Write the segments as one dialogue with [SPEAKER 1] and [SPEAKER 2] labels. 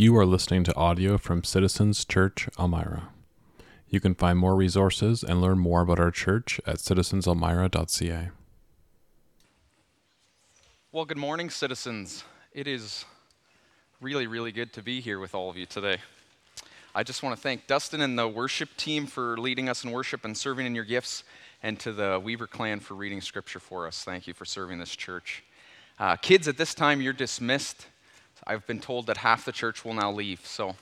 [SPEAKER 1] You are listening to audio from Citizens Church Elmira. You can find more resources and learn more about our church at citizenselmira.ca.
[SPEAKER 2] Well, good morning, citizens. It is really, really good to be here with all of you today. I just want to thank Dustin and the worship team for leading us in worship and serving in your gifts, and to the Weaver clan for reading scripture for us. Thank you for serving this church. Uh, kids, at this time, you're dismissed. I've been told that half the church will now leave, so.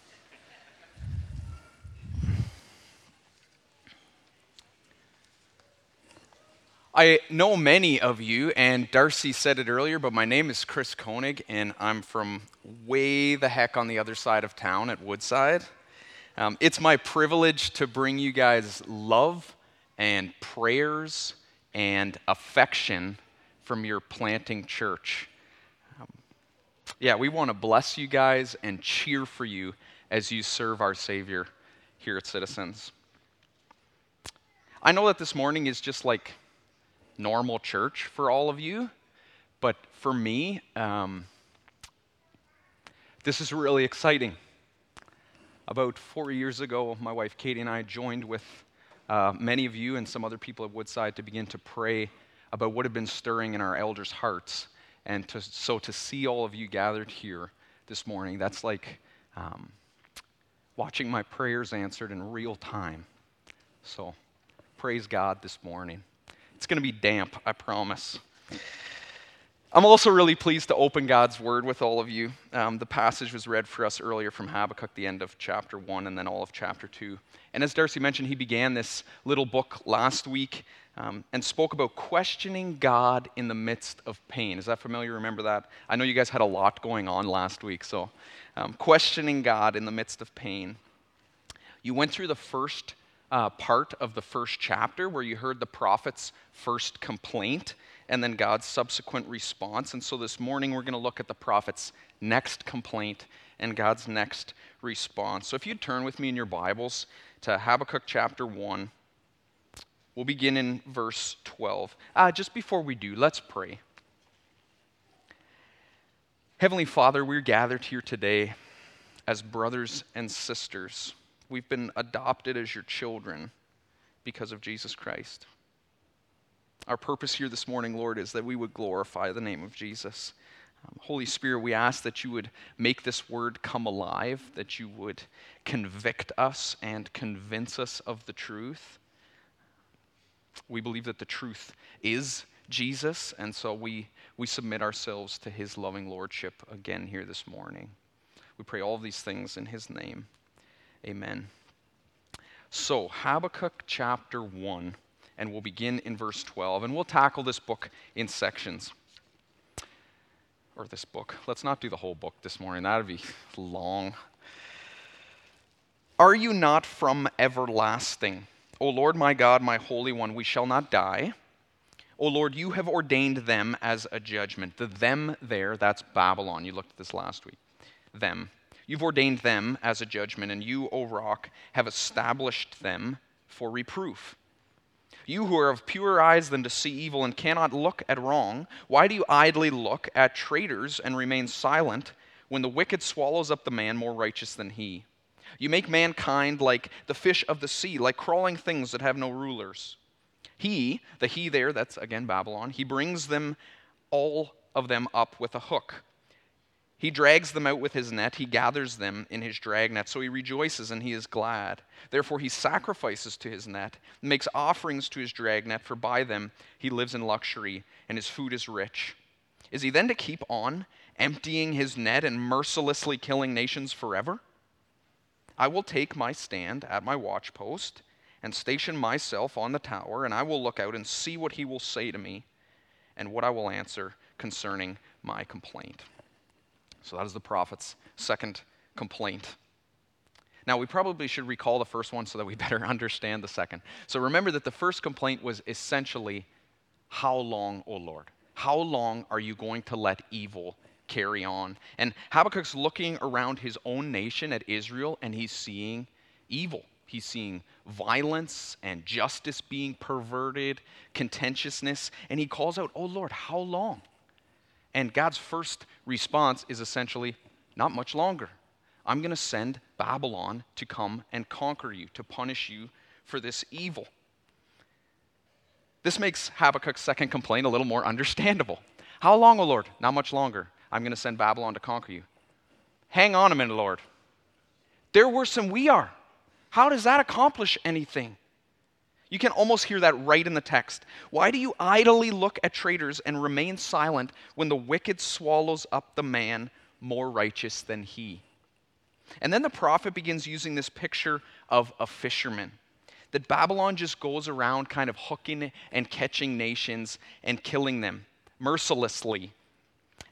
[SPEAKER 2] I know many of you, and Darcy said it earlier, but my name is Chris Koenig, and I'm from way the heck on the other side of town at Woodside. Um, it's my privilege to bring you guys love and prayers and affection from your planting church. Yeah, we want to bless you guys and cheer for you as you serve our Savior here at Citizens. I know that this morning is just like normal church for all of you, but for me, um, this is really exciting. About four years ago, my wife Katie and I joined with uh, many of you and some other people at Woodside to begin to pray about what had been stirring in our elders' hearts. And to, so to see all of you gathered here this morning, that's like um, watching my prayers answered in real time. So praise God this morning. It's going to be damp, I promise. I'm also really pleased to open God's Word with all of you. Um, the passage was read for us earlier from Habakkuk, the end of chapter 1, and then all of chapter 2. And as Darcy mentioned, he began this little book last week um, and spoke about questioning God in the midst of pain. Is that familiar? Remember that? I know you guys had a lot going on last week, so um, questioning God in the midst of pain. You went through the first uh, part of the first chapter where you heard the prophet's first complaint and then God's subsequent response. And so this morning we're going to look at the prophet's next complaint and God's next response. So if you'd turn with me in your Bibles to Habakkuk chapter 1, we'll begin in verse 12. Uh, just before we do, let's pray. Heavenly Father, we're gathered here today as brothers and sisters. We've been adopted as your children because of Jesus Christ. Our purpose here this morning, Lord, is that we would glorify the name of Jesus. Um, Holy Spirit, we ask that you would make this word come alive, that you would convict us and convince us of the truth. We believe that the truth is Jesus, and so we, we submit ourselves to his loving lordship again here this morning. We pray all these things in his name. Amen. So, Habakkuk chapter 1, and we'll begin in verse 12, and we'll tackle this book in sections. Or this book. Let's not do the whole book this morning, that would be long. Are you not from everlasting? O Lord my God, my Holy One, we shall not die. O Lord, you have ordained them as a judgment. The them there, that's Babylon. You looked at this last week. Them. You've ordained them as a judgment, and you, O rock, have established them for reproof. You who are of purer eyes than to see evil and cannot look at wrong, why do you idly look at traitors and remain silent when the wicked swallows up the man more righteous than he? You make mankind like the fish of the sea, like crawling things that have no rulers. He, the he there, that's again Babylon, he brings them all of them up with a hook. He drags them out with his net. He gathers them in his dragnet. So he rejoices and he is glad. Therefore, he sacrifices to his net, makes offerings to his dragnet, for by them he lives in luxury and his food is rich. Is he then to keep on emptying his net and mercilessly killing nations forever? I will take my stand at my watchpost and station myself on the tower, and I will look out and see what he will say to me and what I will answer concerning my complaint. So that is the prophet's second complaint. Now, we probably should recall the first one so that we better understand the second. So remember that the first complaint was essentially, How long, O Lord? How long are you going to let evil carry on? And Habakkuk's looking around his own nation at Israel and he's seeing evil. He's seeing violence and justice being perverted, contentiousness, and he calls out, Oh Lord, how long? And God's first response is essentially, not much longer. I'm going to send Babylon to come and conquer you, to punish you for this evil. This makes Habakkuk's second complaint a little more understandable. How long, O Lord? Not much longer. I'm going to send Babylon to conquer you. Hang on a minute, Lord. They're worse than we are. How does that accomplish anything? You can almost hear that right in the text. Why do you idly look at traitors and remain silent when the wicked swallows up the man more righteous than he? And then the prophet begins using this picture of a fisherman. That Babylon just goes around kind of hooking and catching nations and killing them mercilessly.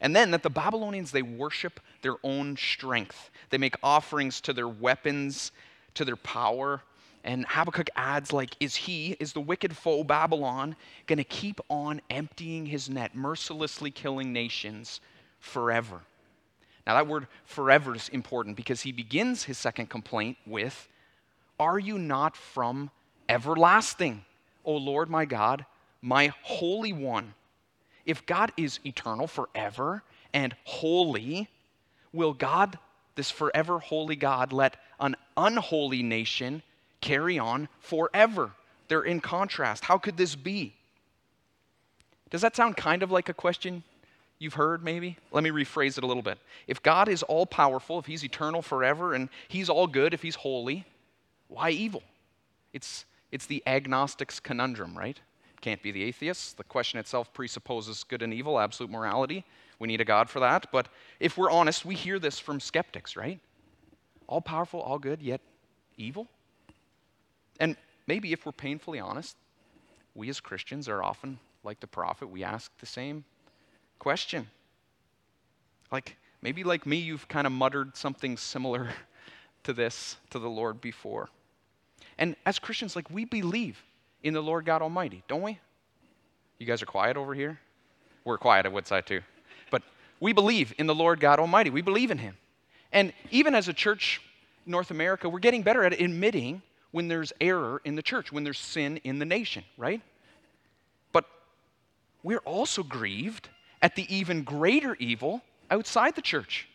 [SPEAKER 2] And then that the Babylonians, they worship their own strength. They make offerings to their weapons, to their power, and Habakkuk adds, like, is he, is the wicked foe Babylon, going to keep on emptying his net, mercilessly killing nations forever? Now, that word forever is important because he begins his second complaint with, Are you not from everlasting, O Lord my God, my Holy One? If God is eternal forever and holy, will God, this forever holy God, let an unholy nation carry on forever. They're in contrast. How could this be? Does that sound kind of like a question you've heard, maybe? Let me rephrase it a little bit. If God is all powerful, if He's eternal forever, and He's all good, if He's holy, why evil? It's, it's the agnostic's conundrum, right? Can't be the atheists. The question itself presupposes good and evil, absolute morality. We need a God for that. But if we're honest, we hear this from skeptics, right? All powerful, all good, yet evil? And maybe if we're painfully honest, we as Christians are often like the prophet, we ask the same question. Like, maybe like me, you've kind of muttered something similar to this to the Lord before. And as Christians, like, we believe in the Lord God Almighty, don't we? You guys are quiet over here? We're quiet at Woodside too. But we believe in the Lord God Almighty. We believe in Him. And even as a church, North America, we're getting better at admitting when there's error in the church, when there's sin in the nation, right? But we're also grieved at the even greater evil outside the church.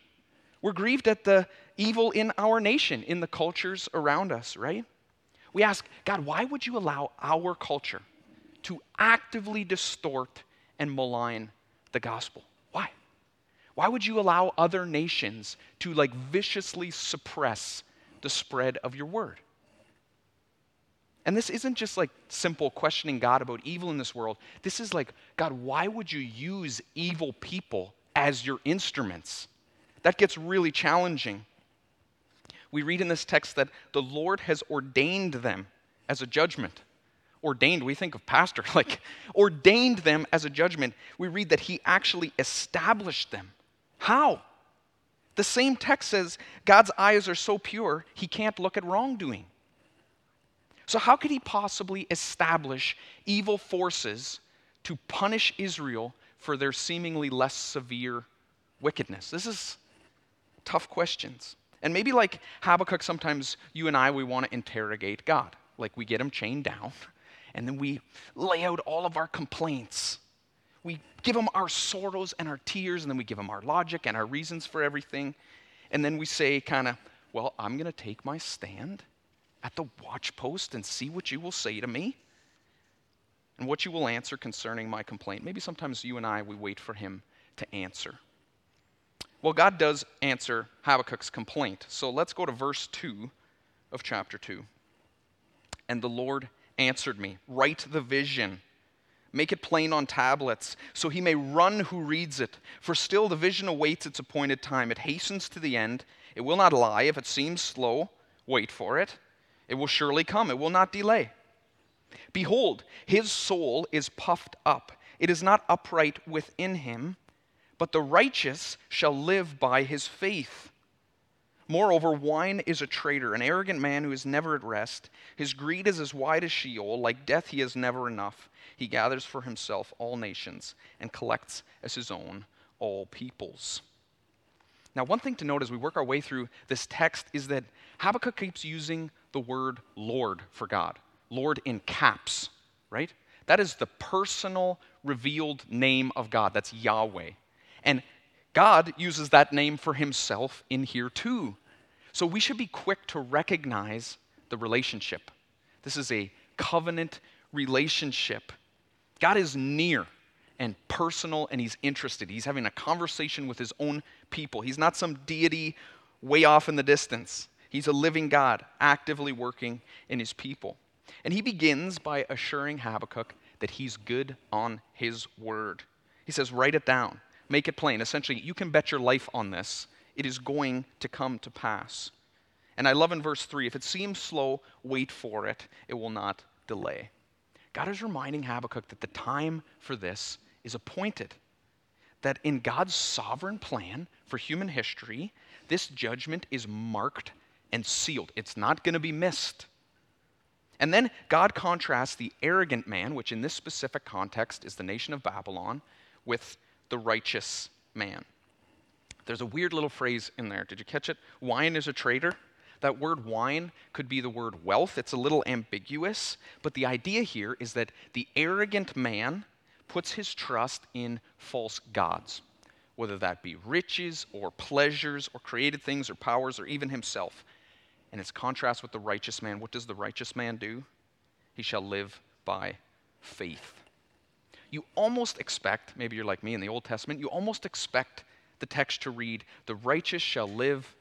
[SPEAKER 2] We're grieved at the evil in our nation, in the cultures around us, right? We ask, God, why would you allow our culture to actively distort and malign the gospel? Why? Why would you allow other nations to like viciously suppress the spread of your word? And this isn't just like simple questioning God about evil in this world. This is like, God, why would you use evil people as your instruments? That gets really challenging. We read in this text that the Lord has ordained them as a judgment. Ordained, we think of pastor, like ordained them as a judgment. We read that he actually established them. How? The same text says God's eyes are so pure, he can't look at wrongdoing. So, how could he possibly establish evil forces to punish Israel for their seemingly less severe wickedness? This is tough questions. And maybe like Habakkuk, sometimes you and I, we want to interrogate God. Like we get him chained down, and then we lay out all of our complaints. We give him our sorrows and our tears, and then we give him our logic and our reasons for everything. And then we say, kind of, well, I'm going to take my stand at the watchpost and see what you will say to me and what you will answer concerning my complaint. Maybe sometimes you and I, we wait for him to answer. Well, God does answer Habakkuk's complaint. So let's go to verse 2 of chapter 2. And the Lord answered me Write the vision, make it plain on tablets, so he may run who reads it. For still the vision awaits its appointed time. It hastens to the end. It will not lie. If it seems slow, wait for it it will surely come, it will not delay. Behold, his soul is puffed up, it is not upright within him, but the righteous shall live by his faith. Moreover, wine is a traitor, an arrogant man who is never at rest. His greed is as wide as Sheol. Like death, he has never enough. He gathers for himself all nations and collects as his own all peoples. Now, one thing to note as we work our way through this text is that Habakkuk keeps using the word Lord for God. Lord in caps, right? That is the personal revealed name of God. That's Yahweh. And God uses that name for himself in here too. So we should be quick to recognize the relationship. This is a covenant relationship. God is near and personal and he's interested. He's having a conversation with his own people. He's not some deity way off in the distance. He's a living God, actively working in his people. And he begins by assuring Habakkuk that he's good on his word. He says, Write it down, make it plain. Essentially, you can bet your life on this. It is going to come to pass. And I love in verse 3 if it seems slow, wait for it, it will not delay. God is reminding Habakkuk that the time for this is appointed. That in God's sovereign plan for human history, this judgment is marked and sealed. It's not going to be missed. And then God contrasts the arrogant man, which in this specific context is the nation of Babylon, with the righteous man. There's a weird little phrase in there. Did you catch it? Wine is a traitor. That word wine could be the word wealth. It's a little ambiguous, but the idea here is that the arrogant man puts his trust in false gods, whether that be riches or pleasures or created things or powers or even himself and its contrast with the righteous man. What does the righteous man do? He shall live by faith. You almost expect, maybe you're like me in the Old Testament, you almost expect the text to read, The righteous shall live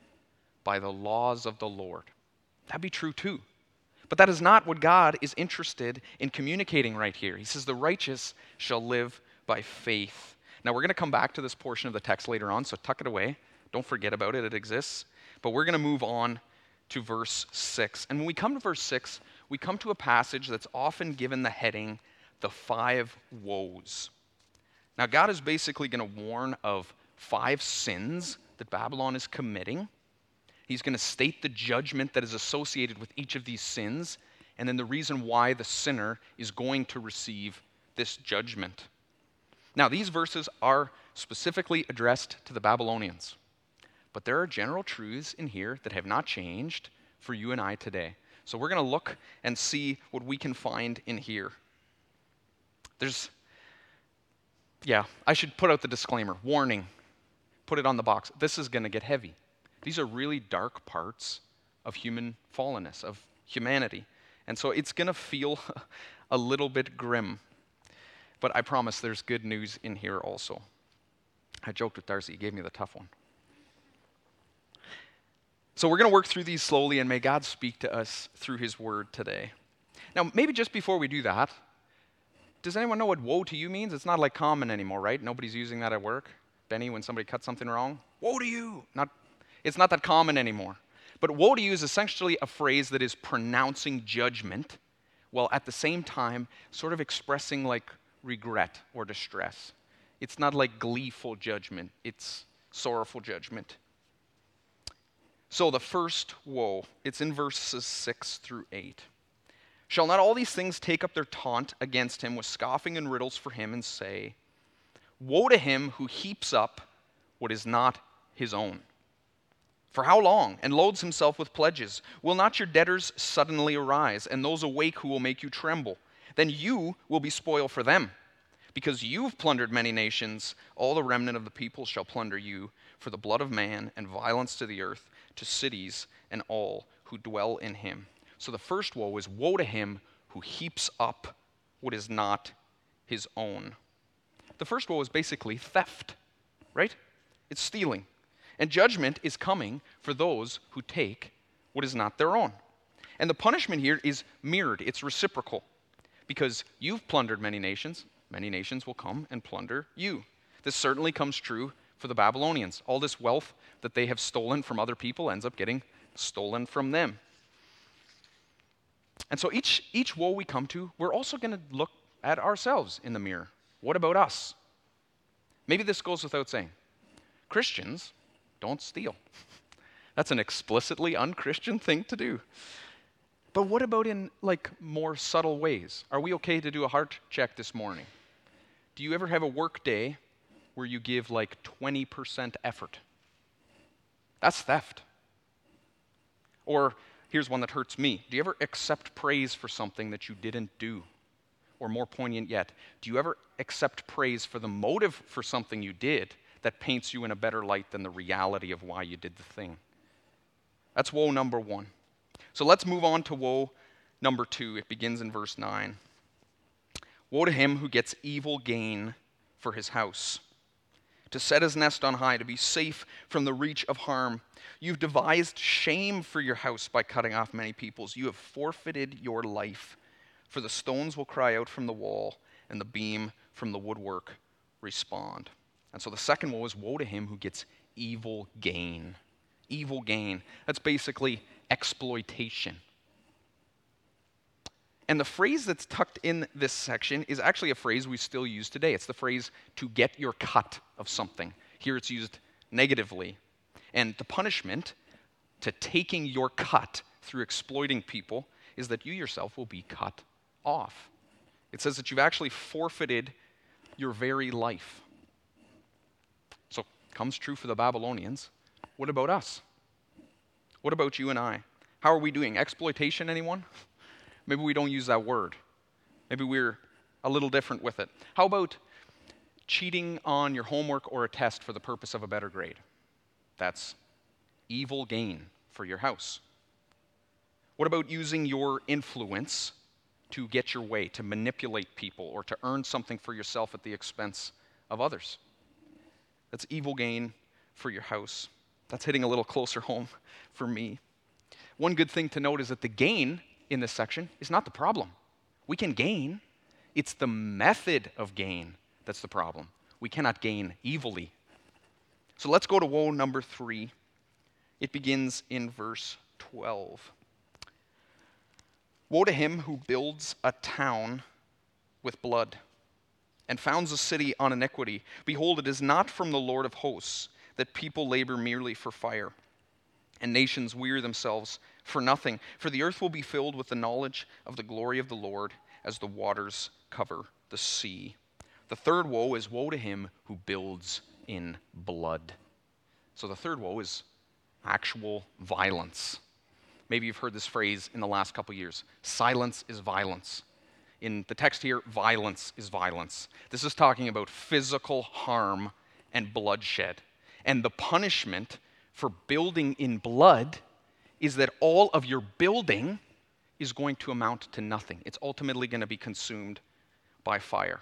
[SPEAKER 2] by the laws of the Lord. That'd be true too. But that is not what God is interested in communicating right here. He says, The righteous shall live by faith. Now, we're going to come back to this portion of the text later on, so tuck it away. Don't forget about it, it exists. But we're going to move on to verse 6. And when we come to verse 6, we come to a passage that's often given the heading, the five woes. Now, God is basically going to warn of five sins that Babylon is committing. He's going to state the judgment that is associated with each of these sins, and then the reason why the sinner is going to receive this judgment. Now, these verses are specifically addressed to the Babylonians. But there are general truths in here that have not changed for you and I today. So we're going to look and see what we can find in here. There's, yeah, I should put out the disclaimer warning, put it on the box. This is going to get heavy. These are really dark parts of human fallenness, of humanity. And so it's going to feel a little bit grim. But I promise there's good news in here also. I joked with Darcy, he gave me the tough one. So we're going to work through these slowly, and may God speak to us through His Word today. Now, maybe just before we do that, does anyone know what woe to you means? It's not like common anymore, right? Nobody's using that at work. Benny, when somebody cuts something wrong, woe to you. Not, it's not that common anymore. But woe to you is essentially a phrase that is pronouncing judgment while at the same time sort of expressing like regret or distress. It's not like gleeful judgment, it's sorrowful judgment. So the first woe, it's in verses 6 through 8. Shall not all these things take up their taunt against him with scoffing and riddles for him and say, Woe to him who heaps up what is not his own? For how long? And loads himself with pledges. Will not your debtors suddenly arise, and those awake who will make you tremble? Then you will be spoil for them. Because you've plundered many nations, all the remnant of the people shall plunder you for the blood of man and violence to the earth to cities and all who dwell in him. So the first woe is woe to him who heaps up what is not his own. The first woe is basically theft, right? It's stealing. And judgment is coming for those who take what is not their own. And the punishment here is mirrored, it's reciprocal. Because you've plundered many nations, many nations will come and plunder you. This certainly comes true for the Babylonians. All this wealth that they have stolen from other people ends up getting stolen from them. And so each, each woe we come to, we're also going to look at ourselves in the mirror. What about us? Maybe this goes without saying. Christians don't steal. That's an explicitly unchristian thing to do. But what about in like more subtle ways? Are we okay to do a heart check this morning? Do you ever have a work day where you give like 20% effort. That's theft. Or here's one that hurts me. Do you ever accept praise for something that you didn't do? Or more poignant yet, do you ever accept praise for the motive for something you did that paints you in a better light than the reality of why you did the thing? That's woe number one. So let's move on to woe number two. It begins in verse 9. Woe to him who gets evil gain for his house, to set his nest on high, to be safe from the reach of harm. You've devised shame for your house by cutting off many peoples. You have forfeited your life, for the stones will cry out from the wall, and the beam from the woodwork respond. And so the second woe is woe to him who gets evil gain. Evil gain. That's basically exploitation. And the phrase that's tucked in this section is actually a phrase we still use today. It's the phrase to get your cut of something. Here it's used negatively. And the punishment to taking your cut through exploiting people is that you yourself will be cut off. It says that you've actually forfeited your very life. So, comes true for the Babylonians. What about us? What about you and I? How are we doing? Exploitation, anyone? Maybe we don't use that word. Maybe we're a little different with it. How about cheating on your homework or a test for the purpose of a better grade? That's evil gain for your house. What about using your influence to get your way, to manipulate people, or to earn something for yourself at the expense of others? That's evil gain for your house. That's hitting a little closer home for me. One good thing to note is that the gain in this section is not the problem. We can gain, it's the method of gain that's the problem. We cannot gain evilly. So let's go to woe number three. It begins in verse 12. Woe to him who builds a town with blood and founds a city on iniquity. Behold, it is not from the Lord of hosts that people labor merely for fire, and nations weary themselves for nothing. For the earth will be filled with the knowledge of the glory of the Lord as the waters cover the sea. The third woe is woe to him who builds in blood. So the third woe is actual violence. Maybe you've heard this phrase in the last couple years silence is violence. In the text here, violence is violence. This is talking about physical harm and bloodshed. And the punishment for building in blood is that all of your building is going to amount to nothing. It's ultimately going to be consumed by fire.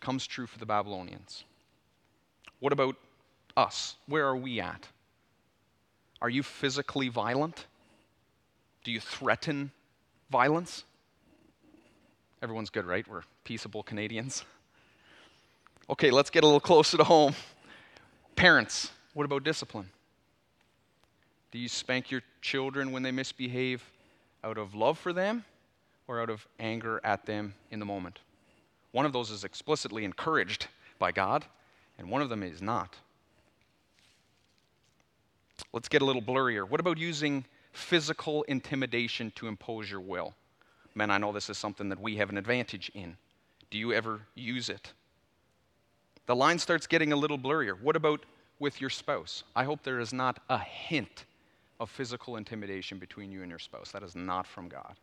[SPEAKER 2] Comes true for the Babylonians. What about us? Where are we at? Are you physically violent? Do you threaten violence? Everyone's good, right? We're peaceable Canadians. Okay, let's get a little closer to home. Parents, what about discipline? Do you spank your children when they misbehave out of love for them or out of anger at them in the moment? One of those is explicitly encouraged by God, and one of them is not. Let's get a little blurrier. What about using physical intimidation to impose your will? Men, I know this is something that we have an advantage in. Do you ever use it? The line starts getting a little blurrier. What about with your spouse? I hope there is not a hint of physical intimidation between you and your spouse. That is not from God.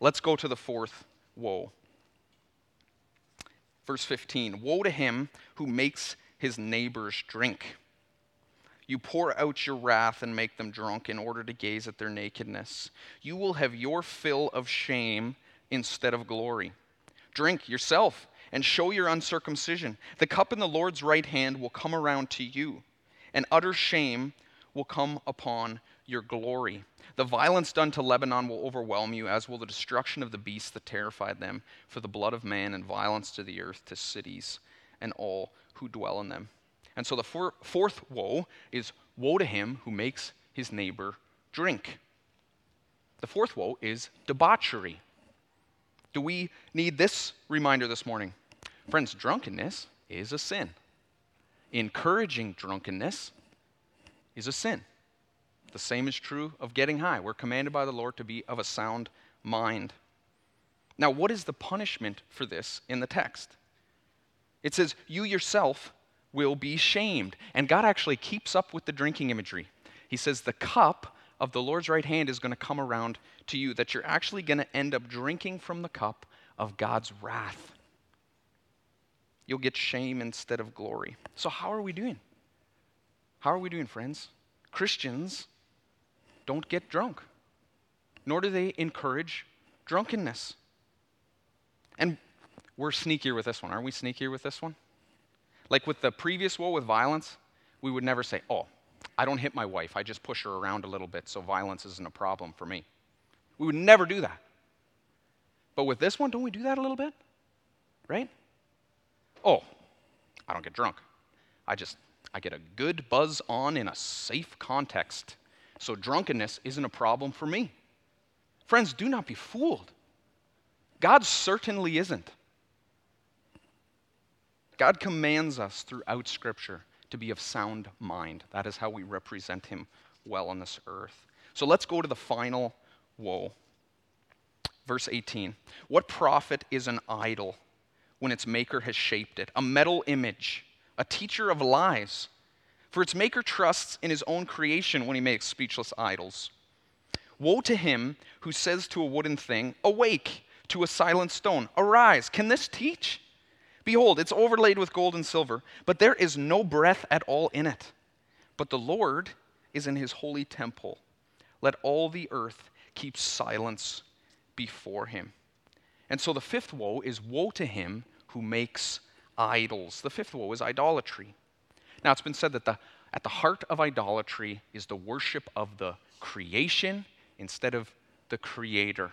[SPEAKER 2] Let's go to the fourth woe. Verse 15 Woe to him who makes his neighbors drink. You pour out your wrath and make them drunk in order to gaze at their nakedness. You will have your fill of shame instead of glory. Drink yourself and show your uncircumcision. The cup in the Lord's right hand will come around to you, and utter shame will come upon your glory. The violence done to Lebanon will overwhelm you, as will the destruction of the beasts that terrified them, for the blood of man and violence to the earth, to cities, and all who dwell in them. And so the four, fourth woe is woe to him who makes his neighbor drink. The fourth woe is debauchery. Do we need this reminder this morning? Friends, drunkenness is a sin. Encouraging drunkenness is a sin. The same is true of getting high. We're commanded by the Lord to be of a sound mind. Now, what is the punishment for this in the text? It says, You yourself will be shamed. And God actually keeps up with the drinking imagery. He says, The cup of the Lord's right hand is going to come around to you, that you're actually going to end up drinking from the cup of God's wrath. You'll get shame instead of glory. So, how are we doing? How are we doing, friends? Christians don't get drunk, nor do they encourage drunkenness. And we're sneakier with this one. Aren't we sneakier with this one? Like with the previous woe with violence, we would never say, oh, I don't hit my wife. I just push her around a little bit, so violence isn't a problem for me. We would never do that. But with this one, don't we do that a little bit? Right? Oh, I don't get drunk. I just I get a good buzz on in a safe context. So drunkenness isn't a problem for me. Friends, do not be fooled. God certainly isn't. God commands us throughout Scripture to be of sound mind. That is how we represent Him well on this earth. So let's go to the final woe. Verse 18 What profit is an idol when its maker has shaped it? A metal image, a teacher of lies. For its maker trusts in his own creation when he makes speechless idols. Woe to him who says to a wooden thing, Awake, to a silent stone, Arise. Can this teach? Behold, it's overlaid with gold and silver, but there is no breath at all in it. But the Lord is in his holy temple. Let all the earth keep silence before him. And so the fifth woe is woe to him who makes idols. The fifth woe is idolatry. Now, it's been said that the, at the heart of idolatry is the worship of the creation instead of the creator.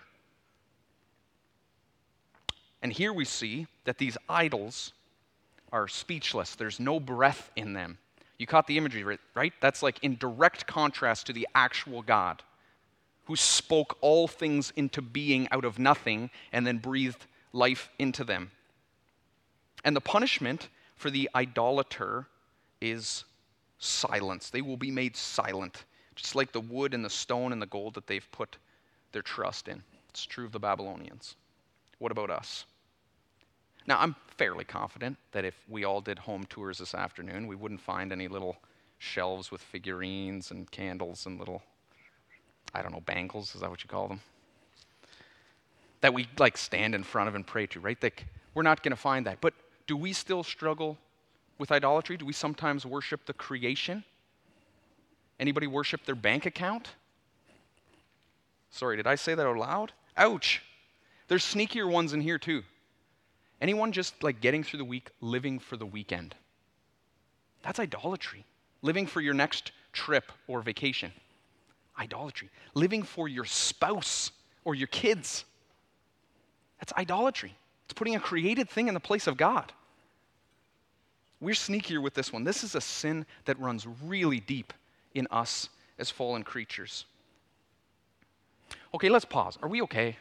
[SPEAKER 2] And here we see that these idols are speechless, there's no breath in them. You caught the imagery, right? That's like in direct contrast to the actual God who spoke all things into being out of nothing and then breathed life into them. And the punishment for the idolater is silence. They will be made silent, just like the wood and the stone and the gold that they've put their trust in. It's true of the Babylonians. What about us? Now, I'm fairly confident that if we all did home tours this afternoon, we wouldn't find any little shelves with figurines and candles and little, I don't know, bangles, is that what you call them? That we like stand in front of and pray to, right? Like, we're not going to find that. But do we still struggle with idolatry? Do we sometimes worship the creation? Anybody worship their bank account? Sorry, did I say that out loud? Ouch. There's sneakier ones in here too. Anyone just like getting through the week, living for the weekend? That's idolatry. Living for your next trip or vacation. Idolatry. Living for your spouse or your kids. That's idolatry. It's putting a created thing in the place of God. We're sneakier with this one. This is a sin that runs really deep in us as fallen creatures. Okay, let's pause. Are we okay?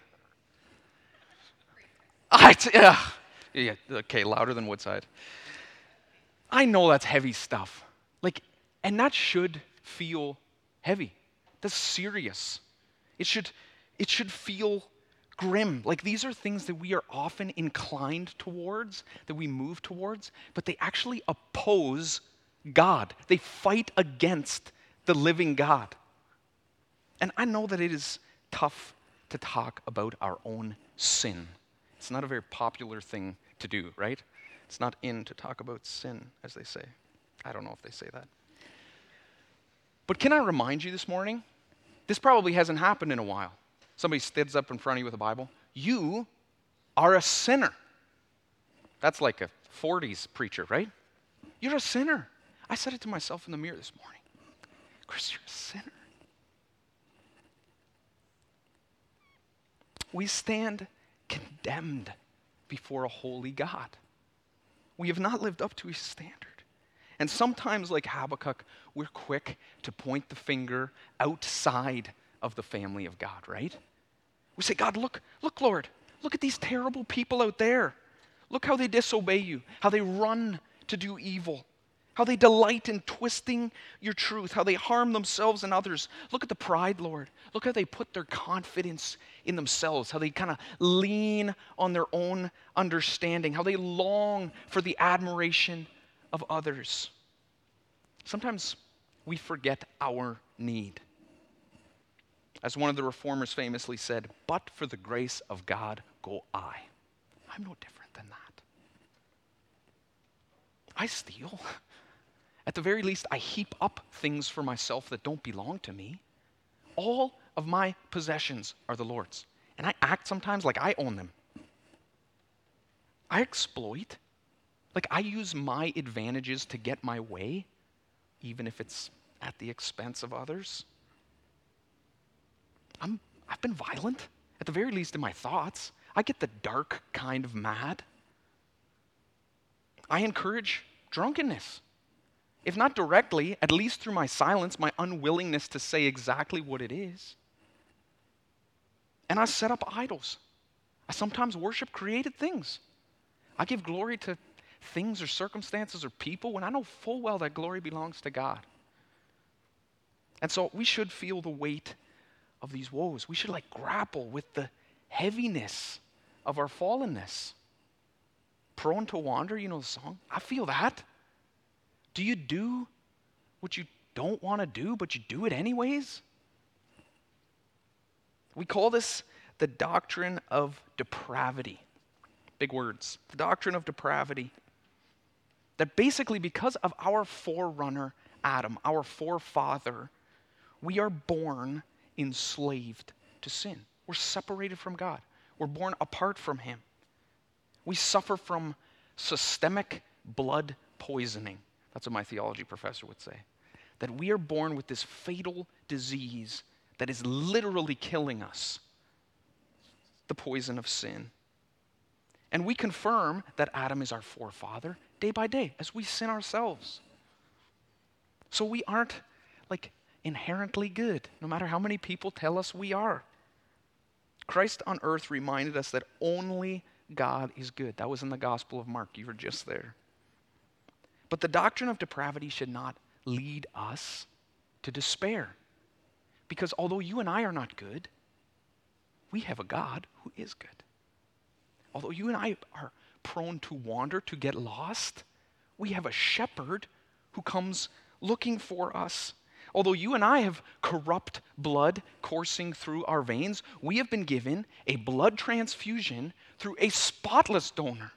[SPEAKER 2] I t- yeah, okay, louder than Woodside. I know that's heavy stuff. Like, and that should feel heavy. That's serious. It should, it should feel grim. Like these are things that we are often inclined towards, that we move towards, but they actually oppose God. They fight against the living God. And I know that it is tough to talk about our own sin. It's not a very popular thing to do, right? It's not in to talk about sin, as they say. I don't know if they say that. But can I remind you this morning? This probably hasn't happened in a while. Somebody stands up in front of you with a Bible. You are a sinner. That's like a 40s preacher, right? You're a sinner. I said it to myself in the mirror this morning. Chris, you're a sinner. We stand condemned before a holy God. We have not lived up to his standard. And sometimes, like Habakkuk, we're quick to point the finger outside of the family of God, right? We say, God, look, look, Lord, look at these terrible people out there. Look how they disobey you, how they run to do evil how they delight in twisting your truth, how they harm themselves and others. Look at the pride, Lord. Look how they put their confidence in themselves, how they kind of lean on their own understanding, how they long for the admiration of others. Sometimes we forget our need. As one of the reformers famously said, but for the grace of God go I. I'm no different than that. I steal. At the very least, I heap up things for myself that don't belong to me. All of my possessions are the Lord's. And I act sometimes like I own them. I exploit. Like I use my advantages to get my way, even if it's at the expense of others. I'm, I've been violent, at the very least in my thoughts. I get the dark kind of mad. I encourage drunkenness. If not directly, at least through my silence, my unwillingness to say exactly what it is. And I set up idols. I sometimes worship created things. I give glory to things or circumstances or people when I know full well that glory belongs to God. And so we should feel the weight of these woes. We should like grapple with the heaviness of our fallenness. Prone to wander, you know the song? I feel that. Do you do what you don't want to do, but you do it anyways? We call this the doctrine of depravity. Big words. The doctrine of depravity. That basically, because of our forerunner, Adam, our forefather, we are born enslaved to sin. We're separated from God, we're born apart from Him. We suffer from systemic blood poisoning. That's what my theology professor would say. That we are born with this fatal disease that is literally killing us the poison of sin. And we confirm that Adam is our forefather day by day as we sin ourselves. So we aren't like inherently good, no matter how many people tell us we are. Christ on earth reminded us that only God is good. That was in the Gospel of Mark. You were just there. But the doctrine of depravity should not lead us to despair. Because although you and I are not good, we have a God who is good. Although you and I are prone to wander, to get lost, we have a shepherd who comes looking for us. Although you and I have corrupt blood coursing through our veins, we have been given a blood transfusion through a spotless donor.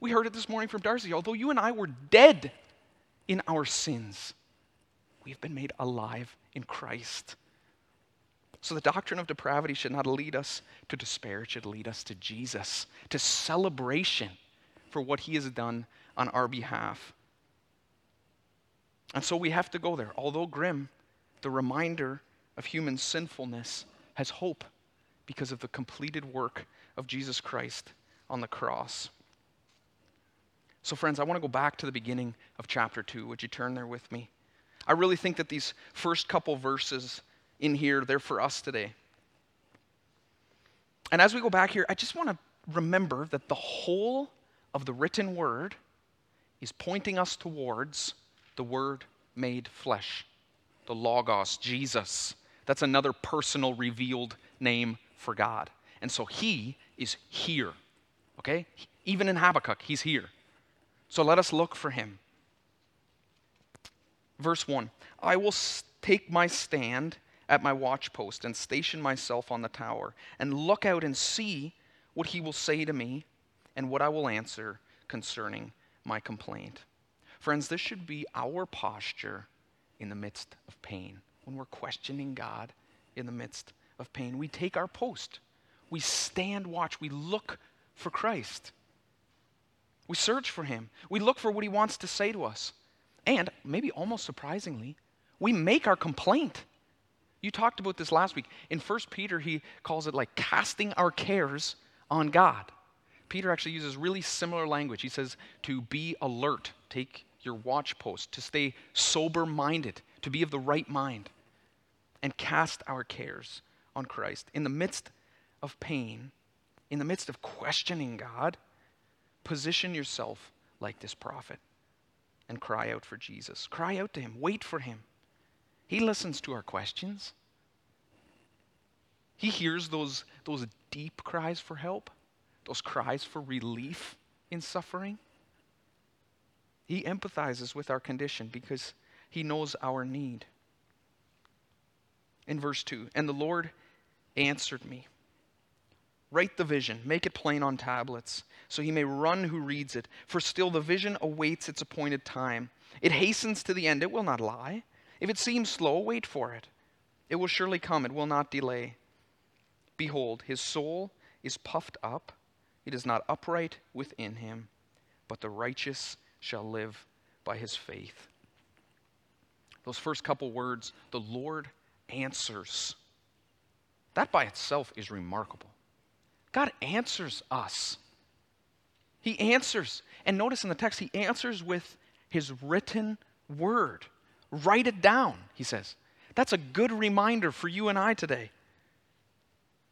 [SPEAKER 2] We heard it this morning from Darcy. Although you and I were dead in our sins, we have been made alive in Christ. So the doctrine of depravity should not lead us to despair, it should lead us to Jesus, to celebration for what he has done on our behalf. And so we have to go there. Although grim, the reminder of human sinfulness has hope because of the completed work of Jesus Christ on the cross. So, friends, I want to go back to the beginning of chapter 2. Would you turn there with me? I really think that these first couple verses in here, they're for us today. And as we go back here, I just want to remember that the whole of the written word is pointing us towards the Word made flesh, the Logos, Jesus. That's another personal revealed name for God. And so He is here, okay? Even in Habakkuk, He's here. So let us look for Him. Verse 1 I will take my stand at my watchpost and station myself on the tower and look out and see what he will say to me and what I will answer concerning my complaint. Friends, this should be our posture in the midst of pain. When we're questioning God in the midst of pain, we take our post. We stand watch. We look for Christ. We search for him. We look for what he wants to say to us. And maybe almost surprisingly, we make our complaint. You talked about this last week. In 1 Peter, he calls it like casting our cares on God. Peter actually uses really similar language. He says to be alert, take your watch post, to stay sober minded, to be of the right mind, and cast our cares on Christ. In the midst of pain, in the midst of questioning God, position yourself like this prophet and cry out for Jesus. Cry out to him, wait for him. He listens to our questions. He hears those, those deep cries for help, those cries for relief in suffering. He empathizes with our condition because he knows our need. In verse 2, and the Lord answered me. Write the vision, make it plain on tablets, so he may run who reads it. For still the vision awaits its appointed time. It hastens to the end, it will not lie. If it seems slow, wait for it. It will surely come, it will not delay. Behold, his soul is puffed up, it is not upright within him, but the righteous shall live by his faith. Those first couple words, the Lord answers. That by itself is remarkable. God answers us. He answers. And notice in the text, he answers with his written word. Write it down, he says. That's a good reminder for you and I today.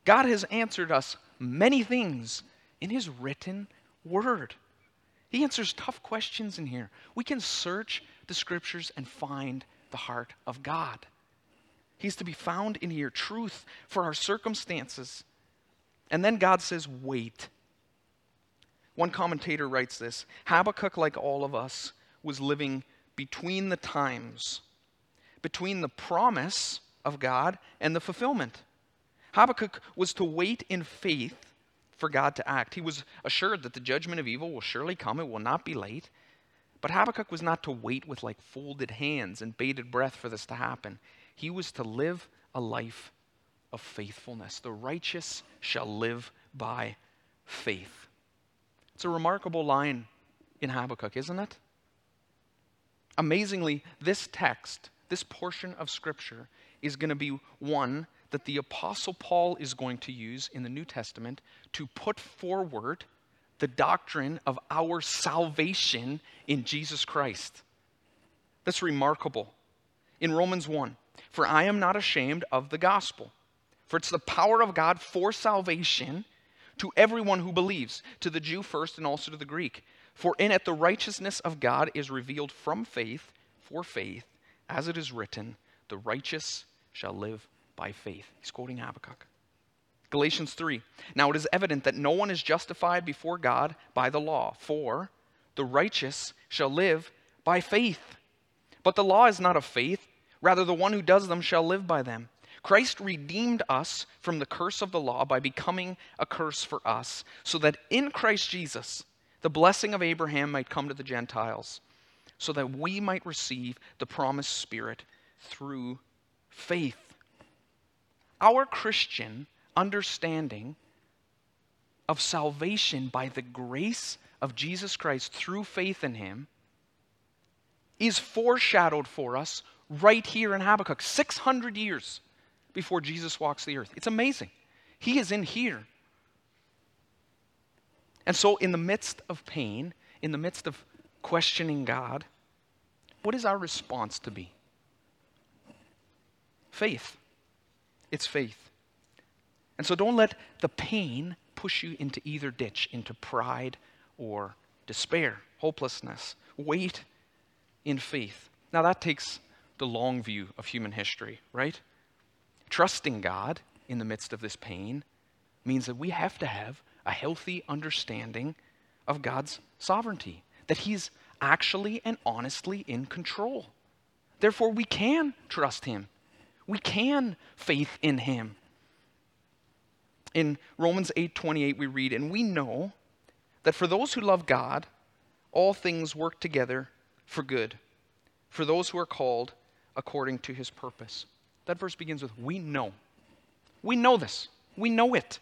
[SPEAKER 2] God has answered us many things in his written word. He answers tough questions in here. We can search the scriptures and find the heart of God. He's to be found in here, truth for our circumstances. And then God says, wait. One commentator writes this Habakkuk, like all of us, was living between the times, between the promise of God and the fulfillment. Habakkuk was to wait in faith for God to act. He was assured that the judgment of evil will surely come, it will not be late. But Habakkuk was not to wait with like folded hands and bated breath for this to happen. He was to live a life of faithfulness. The righteous shall live by faith. It's a remarkable line in Habakkuk, isn't it? Amazingly, this text, this portion of Scripture, is going to be one that the Apostle Paul is going to use in the New Testament to put forward the doctrine of our salvation in Jesus Christ. That's remarkable. In Romans 1, for I am not ashamed of the gospel, for it's the power of God for salvation to everyone who believes, to the Jew first and also to the Greek. For in it the righteousness of God is revealed from faith for faith, as it is written, the righteous shall live by faith. He's quoting Habakkuk. Galatians 3. Now it is evident that no one is justified before God by the law, for the righteous shall live by faith. But the law is not of faith, rather, the one who does them shall live by them. Christ redeemed us from the curse of the law by becoming a curse for us, so that in Christ Jesus the blessing of Abraham might come to the Gentiles, so that we might receive the promised Spirit through faith. Our Christian understanding of salvation by the grace of Jesus Christ through faith in Him is foreshadowed for us right here in Habakkuk, 600 years before Jesus walks the earth. It's amazing. He is in here. And so, in the midst of pain, in the midst of questioning God, what is our response to be? Faith. It's faith. And so don't let the pain push you into either ditch, into pride or despair, hopelessness. Wait in faith. Now, that takes the long view of human history, right? Trusting God in the midst of this pain means that we have to have a healthy understanding of God's sovereignty, that He's actually and honestly in control. Therefore, we can trust Him we can faith in him. In Romans 8:28 we read, "And we know that for those who love God, all things work together for good, for those who are called according to his purpose." That verse begins with we know. We know this. We know it.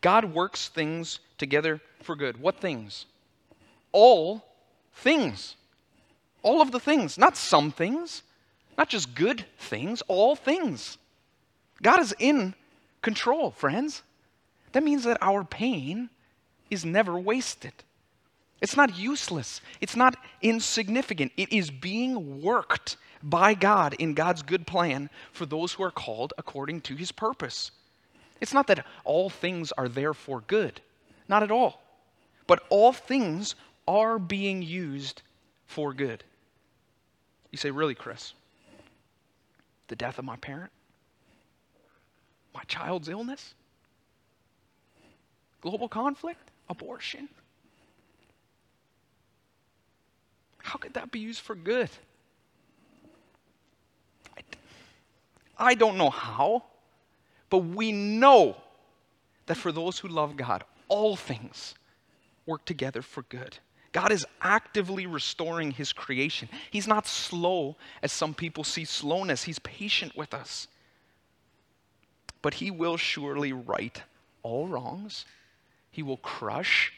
[SPEAKER 2] God works things together for good. What things? All things. All of the things, not some things, not just good things, all things. God is in control, friends. That means that our pain is never wasted. It's not useless. It's not insignificant. It is being worked by God in God's good plan for those who are called according to his purpose. It's not that all things are there for good, not at all. But all things are being used for good. You say, really, Chris? The death of my parent, my child's illness, global conflict, abortion. How could that be used for good? I don't know how, but we know that for those who love God, all things work together for good. God is actively restoring his creation. He's not slow as some people see slowness, he's patient with us. But he will surely right all wrongs, he will crush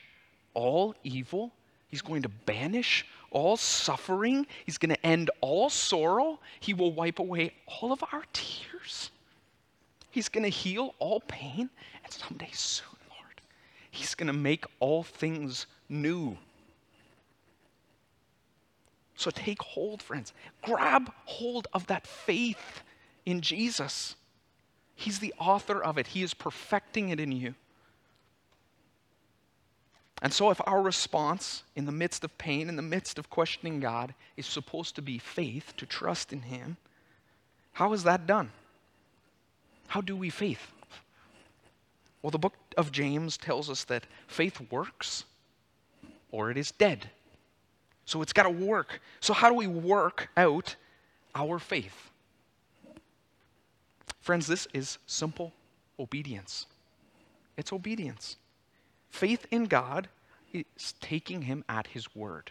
[SPEAKER 2] all evil, he's going to banish all suffering, he's going to end all sorrow, he will wipe away all of our tears. He's going to heal all pain, and someday soon, Lord, he's going to make all things new. So take hold, friends. Grab hold of that faith in Jesus. He's the author of it, He is perfecting it in you. And so, if our response in the midst of pain, in the midst of questioning God, is supposed to be faith, to trust in Him, how is that done? How do we faith? Well, the book of James tells us that faith works or it is dead. So it's got to work. So, how do we work out our faith? Friends, this is simple obedience. It's obedience. Faith in God is taking Him at His word.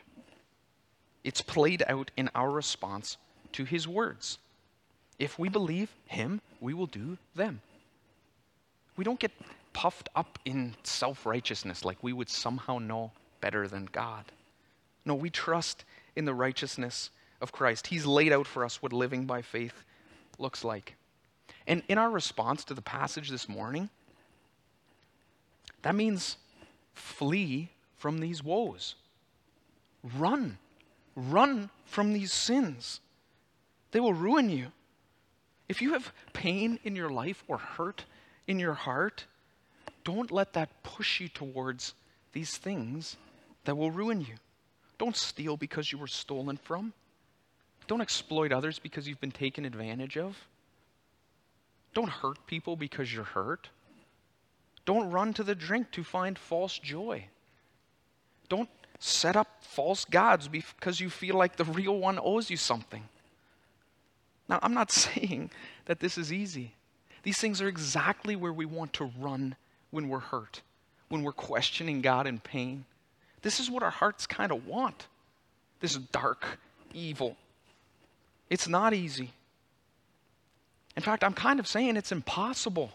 [SPEAKER 2] It's played out in our response to His words. If we believe Him, we will do them. We don't get puffed up in self righteousness like we would somehow know better than God. No, we trust in the righteousness of Christ. He's laid out for us what living by faith looks like. And in our response to the passage this morning, that means flee from these woes. Run. Run from these sins. They will ruin you. If you have pain in your life or hurt in your heart, don't let that push you towards these things that will ruin you. Don't steal because you were stolen from. Don't exploit others because you've been taken advantage of. Don't hurt people because you're hurt. Don't run to the drink to find false joy. Don't set up false gods because you feel like the real one owes you something. Now, I'm not saying that this is easy. These things are exactly where we want to run when we're hurt, when we're questioning God in pain. This is what our hearts kind of want this dark evil. It's not easy. In fact, I'm kind of saying it's impossible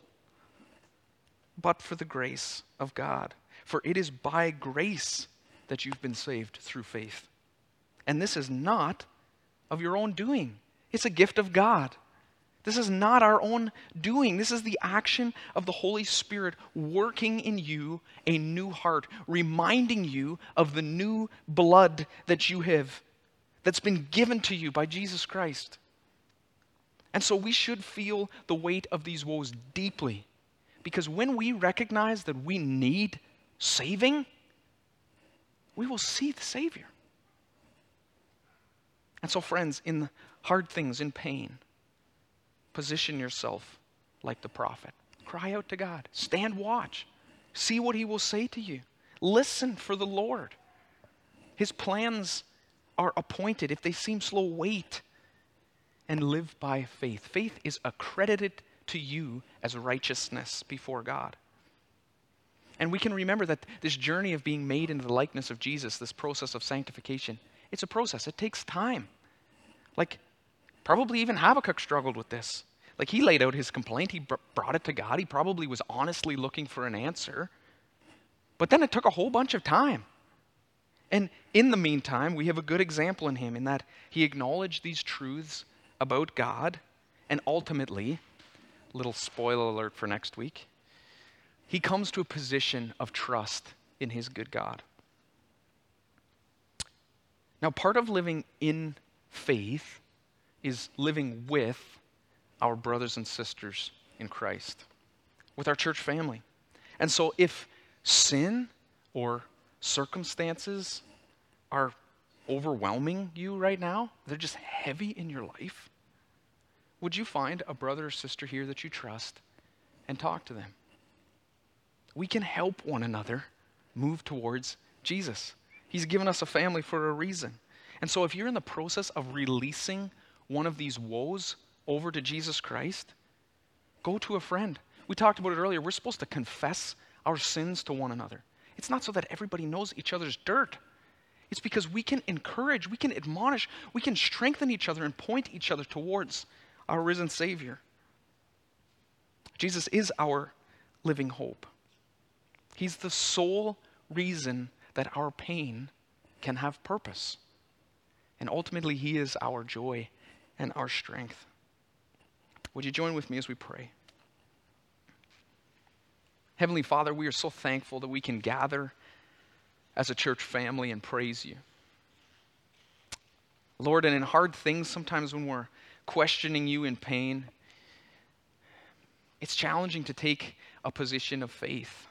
[SPEAKER 2] but for the grace of God. For it is by grace that you've been saved through faith. And this is not of your own doing, it's a gift of God. This is not our own doing. This is the action of the Holy Spirit working in you a new heart, reminding you of the new blood that you have, that's been given to you by Jesus Christ. And so we should feel the weight of these woes deeply because when we recognize that we need saving, we will see the Savior. And so, friends, in hard things, in pain, position yourself like the prophet. Cry out to God. Stand watch. See what He will say to you. Listen for the Lord. His plans are appointed. If they seem slow, wait and live by faith. Faith is accredited to you as righteousness before God. And we can remember that this journey of being made into the likeness of Jesus, this process of sanctification, it's a process. It takes time. Like, probably even Habakkuk struggled with this. Like, he laid out his complaint, he br- brought it to God, he probably was honestly looking for an answer. But then it took a whole bunch of time. And in the meantime, we have a good example in him in that he acknowledged these truths about God and ultimately little spoiler alert for next week. He comes to a position of trust in his good God. Now, part of living in faith is living with our brothers and sisters in Christ, with our church family. And so, if sin or circumstances are overwhelming you right now, they're just heavy in your life, would you find a brother or sister here that you trust and talk to them? We can help one another move towards Jesus. He's given us a family for a reason. And so, if you're in the process of releasing one of these woes over to Jesus Christ, go to a friend. We talked about it earlier. We're supposed to confess our sins to one another. It's not so that everybody knows each other's dirt. It's because we can encourage, we can admonish, we can strengthen each other and point each other towards our risen Savior. Jesus is our living hope. He's the sole reason that our pain can have purpose. And ultimately, He is our joy and our strength. Would you join with me as we pray? Heavenly Father, we are so thankful that we can gather as a church family and praise you. Lord, and in hard things, sometimes when we're questioning you in pain, it's challenging to take a position of faith.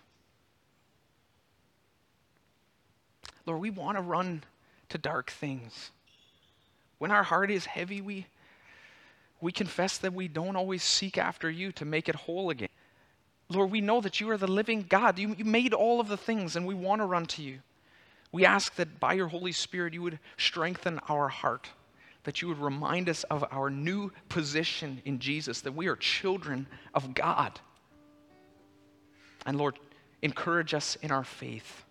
[SPEAKER 2] Lord, we want to run to dark things. When our heart is heavy, we, we confess that we don't always seek after you to make it whole again. Lord, we know that you are the living God. You, you made all of the things, and we want to run to you. We ask that by your Holy Spirit, you would strengthen our heart, that you would remind us of our new position in Jesus, that we are children of God. And Lord, encourage us in our faith.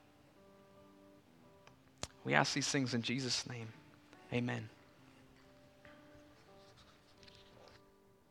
[SPEAKER 2] We ask these things in Jesus' name. Amen.